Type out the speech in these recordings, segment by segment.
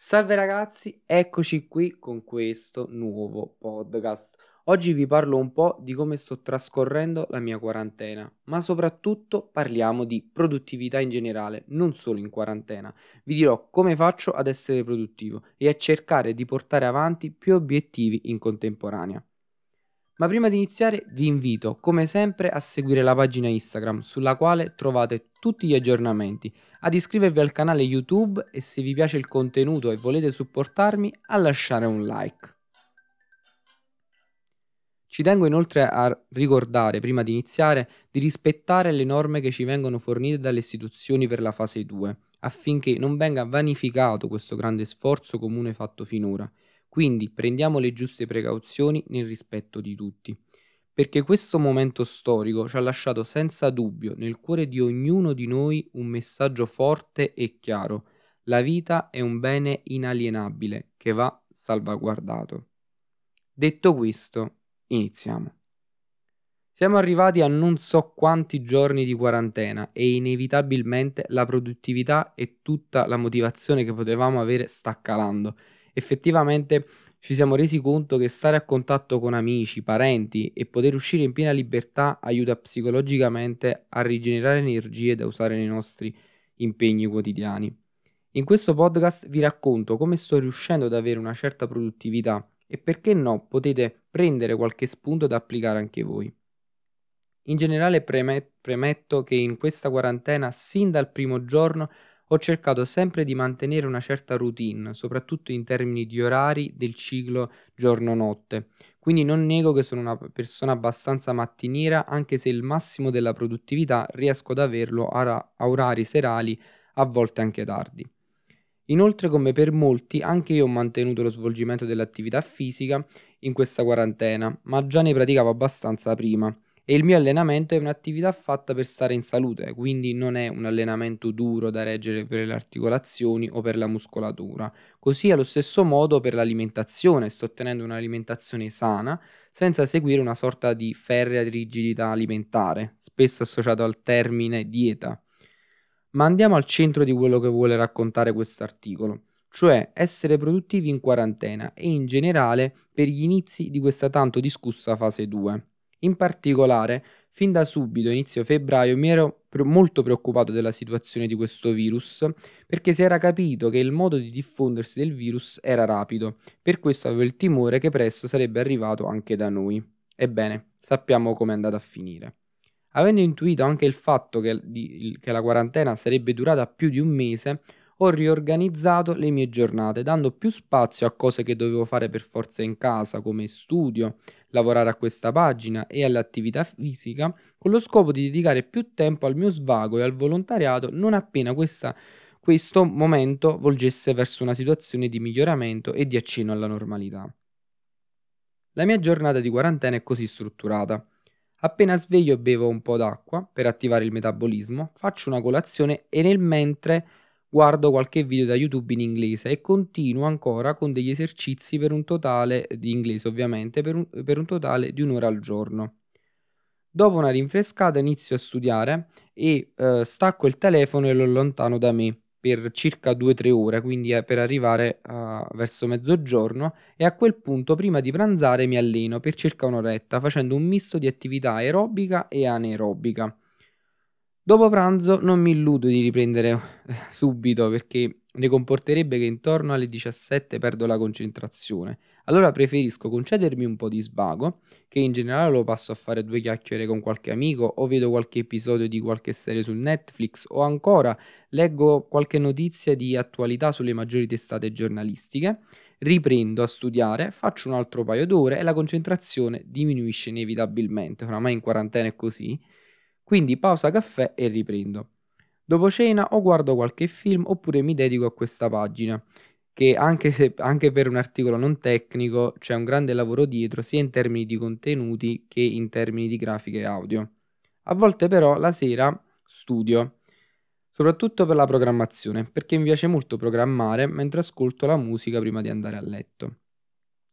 Salve ragazzi, eccoci qui con questo nuovo podcast. Oggi vi parlo un po' di come sto trascorrendo la mia quarantena, ma soprattutto parliamo di produttività in generale, non solo in quarantena. Vi dirò come faccio ad essere produttivo e a cercare di portare avanti più obiettivi in contemporanea. Ma prima di iniziare vi invito, come sempre, a seguire la pagina Instagram sulla quale trovate tutti gli aggiornamenti, ad iscrivervi al canale YouTube e se vi piace il contenuto e volete supportarmi, a lasciare un like. Ci tengo inoltre a ricordare, prima di iniziare, di rispettare le norme che ci vengono fornite dalle istituzioni per la fase 2, affinché non venga vanificato questo grande sforzo comune fatto finora quindi prendiamo le giuste precauzioni nel rispetto di tutti, perché questo momento storico ci ha lasciato senza dubbio nel cuore di ognuno di noi un messaggio forte e chiaro. La vita è un bene inalienabile che va salvaguardato. Detto questo, iniziamo. Siamo arrivati a non so quanti giorni di quarantena e inevitabilmente la produttività e tutta la motivazione che potevamo avere sta calando effettivamente ci siamo resi conto che stare a contatto con amici, parenti e poter uscire in piena libertà aiuta psicologicamente a rigenerare energie da usare nei nostri impegni quotidiani. In questo podcast vi racconto come sto riuscendo ad avere una certa produttività e perché no potete prendere qualche spunto da applicare anche voi. In generale premetto che in questa quarantena, sin dal primo giorno, ho cercato sempre di mantenere una certa routine, soprattutto in termini di orari del ciclo giorno-notte. Quindi non nego che sono una persona abbastanza mattiniera, anche se il massimo della produttività riesco ad averlo a, orari serali, a volte anche tardi. Inoltre, come per molti, anche io ho mantenuto lo svolgimento dell'attività fisica in questa quarantena, ma già ne praticavo abbastanza prima e il mio allenamento è un'attività fatta per stare in salute, quindi non è un allenamento duro da reggere per le articolazioni o per la muscolatura. Così allo stesso modo per l'alimentazione, sto ottenendo un'alimentazione sana senza seguire una sorta di ferrea rigidità alimentare, spesso associato al termine dieta. Ma andiamo al centro di quello che vuole raccontare questo articolo cioè essere produttivi in quarantena e in generale per gli inizi di questa tanto discussa fase 2. In particolare, fin da subito, inizio febbraio, mi ero molto preoccupato della situazione di questo virus, perché si era capito che il modo di diffondersi del virus era rapido, per questo avevo il timore che presto sarebbe arrivato anche da noi. Ebbene, sappiamo come è andata a finire. Avendo intuito anche il fatto che, di, che la quarantena sarebbe durata più di un mese, ho riorganizzato le mie giornate, dando più spazio a cose che dovevo fare per forza in casa, come studio, lavorare a questa pagina e all'attività fisica, con lo scopo di dedicare più tempo al mio svago e al volontariato non appena questa, questo momento volgesse verso una situazione di miglioramento e di accenno alla normalità. La mia giornata di quarantena è così strutturata. Appena sveglio bevo un po' d'acqua per attivare il metabolismo, faccio una colazione e nel mentre guardo qualche video da YouTube in inglese e continuo ancora con degli esercizi per un totale di inglese ovviamente per un, per un totale di un'ora al giorno. Dopo una rinfrescata inizio a studiare e eh, stacco il telefono e lo allontano da me per circa 2-3 ore, quindi eh, per arrivare uh, verso mezzogiorno e a quel punto prima di pranzare mi alleno per circa un'oretta facendo un misto di attività aerobica e anaerobica Dopo pranzo non mi illudo di riprendere eh, subito perché ne comporterebbe che intorno alle 17 perdo la concentrazione. Allora preferisco concedermi un po' di svago, che in generale lo passo a fare due chiacchiere con qualche amico o vedo qualche episodio di qualche serie su Netflix o ancora leggo qualche notizia di attualità sulle maggiori testate giornalistiche, riprendo a studiare, faccio un altro paio d'ore e la concentrazione diminuisce inevitabilmente, oramai in quarantena è così quindi pausa caffè e riprendo. Dopo cena o guardo qualche film oppure mi dedico a questa pagina, che anche, se, anche per un articolo non tecnico c'è un grande lavoro dietro sia in termini di contenuti che in termini di grafiche e audio. A volte però la sera studio, soprattutto per la programmazione, perché mi piace molto programmare mentre ascolto la musica prima di andare a letto.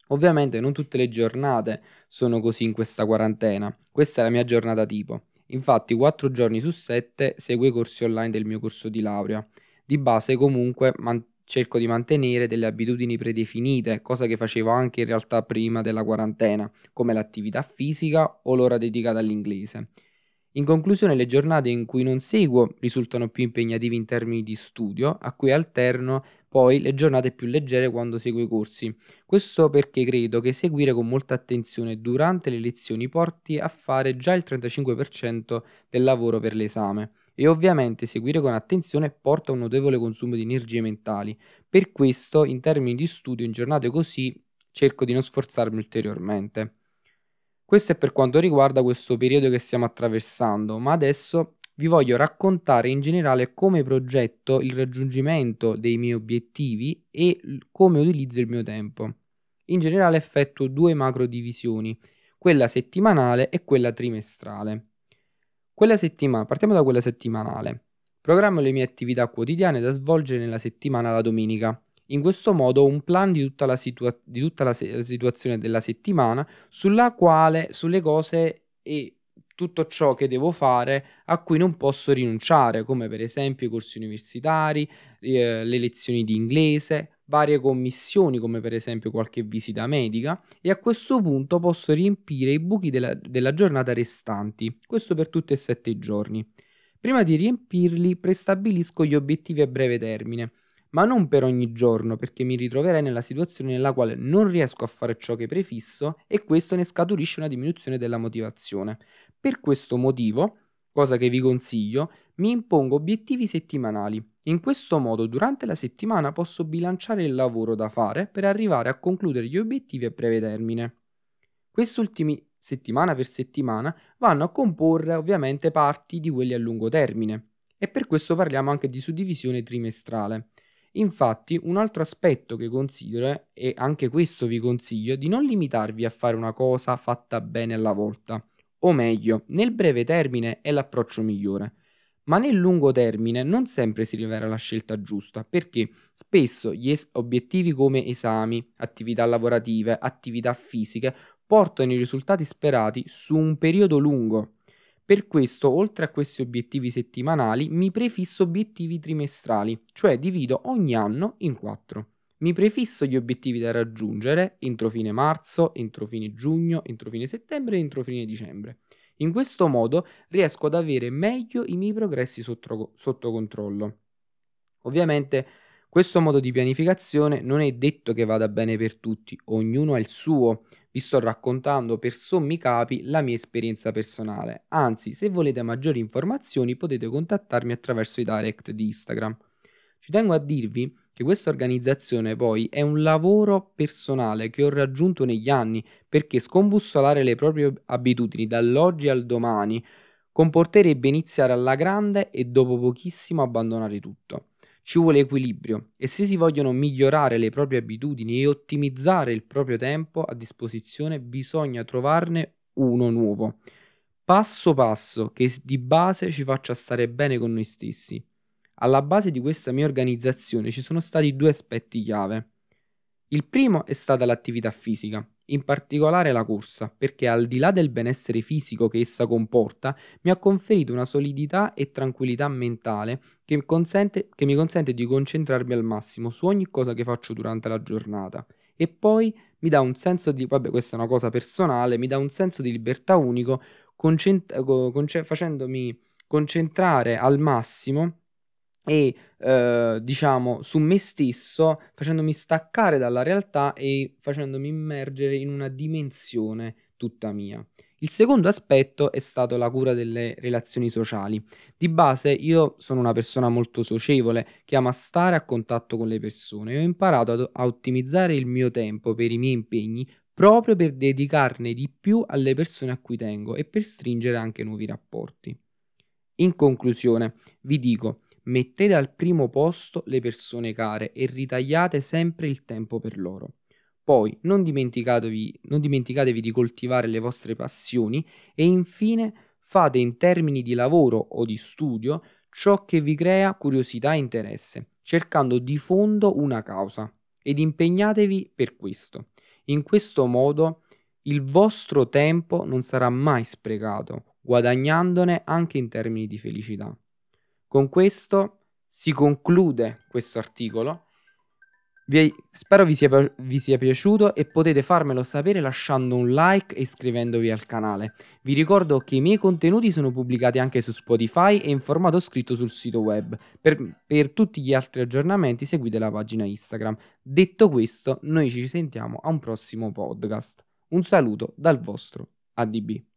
Ovviamente non tutte le giornate sono così in questa quarantena, questa è la mia giornata tipo. Infatti 4 giorni su 7 seguo i corsi online del mio corso di laurea. Di base comunque man- cerco di mantenere delle abitudini predefinite, cosa che facevo anche in realtà prima della quarantena, come l'attività fisica o l'ora dedicata all'inglese. In conclusione, le giornate in cui non seguo risultano più impegnative in termini di studio, a cui alterno poi le giornate più leggere quando seguo i corsi. Questo perché credo che seguire con molta attenzione durante le lezioni porti a fare già il 35% del lavoro per l'esame e ovviamente seguire con attenzione porta a un notevole consumo di energie mentali. Per questo, in termini di studio in giornate così, cerco di non sforzarmi ulteriormente. Questo è per quanto riguarda questo periodo che stiamo attraversando, ma adesso vi voglio raccontare in generale come progetto il raggiungimento dei miei obiettivi e come utilizzo il mio tempo. In generale effettuo due macro divisioni, quella settimanale e quella trimestrale. Quella settimana, partiamo da quella settimanale. Programmo le mie attività quotidiane da svolgere nella settimana la domenica. In questo modo ho un plan di tutta la, situa- di tutta la se- situazione della settimana sulla quale, sulle cose e tutto ciò che devo fare a cui non posso rinunciare, come per esempio i corsi universitari, eh, le lezioni di inglese, varie commissioni come per esempio qualche visita medica e a questo punto posso riempire i buchi della, della giornata restanti, questo per tutti e sette i giorni. Prima di riempirli prestabilisco gli obiettivi a breve termine ma non per ogni giorno, perché mi ritroverei nella situazione nella quale non riesco a fare ciò che prefisso e questo ne scaturisce una diminuzione della motivazione. Per questo motivo, cosa che vi consiglio, mi impongo obiettivi settimanali. In questo modo durante la settimana posso bilanciare il lavoro da fare per arrivare a concludere gli obiettivi a breve termine. Questi ultimi settimana per settimana vanno a comporre ovviamente parti di quelli a lungo termine e per questo parliamo anche di suddivisione trimestrale. Infatti, un altro aspetto che considero, e anche questo vi consiglio, di non limitarvi a fare una cosa fatta bene alla volta. O meglio, nel breve termine è l'approccio migliore. Ma nel lungo termine non sempre si rivela la scelta giusta, perché spesso gli es- obiettivi come esami, attività lavorative, attività fisiche portano i risultati sperati su un periodo lungo per questo, oltre a questi obiettivi settimanali, mi prefisso obiettivi trimestrali, cioè divido ogni anno in quattro. Mi prefisso gli obiettivi da raggiungere entro fine marzo, entro fine giugno, entro fine settembre e entro fine dicembre. In questo modo riesco ad avere meglio i miei progressi sotto, sotto controllo. Ovviamente questo modo di pianificazione non è detto che vada bene per tutti, ognuno ha il suo. Vi sto raccontando per sommi capi la mia esperienza personale. Anzi, se volete maggiori informazioni potete contattarmi attraverso i direct di Instagram. Ci tengo a dirvi che questa organizzazione poi è un lavoro personale che ho raggiunto negli anni perché scombussolare le proprie abitudini dall'oggi al domani comporterebbe iniziare alla grande e dopo pochissimo abbandonare tutto. Ci vuole equilibrio e se si vogliono migliorare le proprie abitudini e ottimizzare il proprio tempo a disposizione bisogna trovarne uno nuovo, passo passo, che di base ci faccia stare bene con noi stessi. Alla base di questa mia organizzazione ci sono stati due aspetti chiave. Il primo è stata l'attività fisica in particolare la corsa, perché al di là del benessere fisico che essa comporta, mi ha conferito una solidità e tranquillità mentale che, consente, che mi consente di concentrarmi al massimo su ogni cosa che faccio durante la giornata. E poi mi dà un senso di, vabbè questa è una cosa personale, mi dà un senso di libertà unico concent- conce- facendomi concentrare al massimo e eh, diciamo su me stesso facendomi staccare dalla realtà e facendomi immergere in una dimensione tutta mia. Il secondo aspetto è stato la cura delle relazioni sociali. Di base io sono una persona molto socievole che ama stare a contatto con le persone e ho imparato ad, a ottimizzare il mio tempo per i miei impegni proprio per dedicarne di più alle persone a cui tengo e per stringere anche nuovi rapporti. In conclusione, vi dico, Mettete al primo posto le persone care e ritagliate sempre il tempo per loro. Poi non dimenticatevi, non dimenticatevi di coltivare le vostre passioni e infine fate in termini di lavoro o di studio ciò che vi crea curiosità e interesse, cercando di fondo una causa ed impegnatevi per questo. In questo modo il vostro tempo non sarà mai sprecato, guadagnandone anche in termini di felicità. Con questo si conclude questo articolo Vi, spero vi sia, vi sia, piaciuto e potete farmelo sapere lasciando un like e iscrivendovi al canale. Vi ricordo che i miei contenuti sono pubblicati anche su Spotify e in formato scritto sul sito web. Per, per tutti gli altri aggiornamenti seguite la pagina Instagram. Detto questo, noi ci sentiamo a un prossimo podcast. Un saluto dal vostro ADB.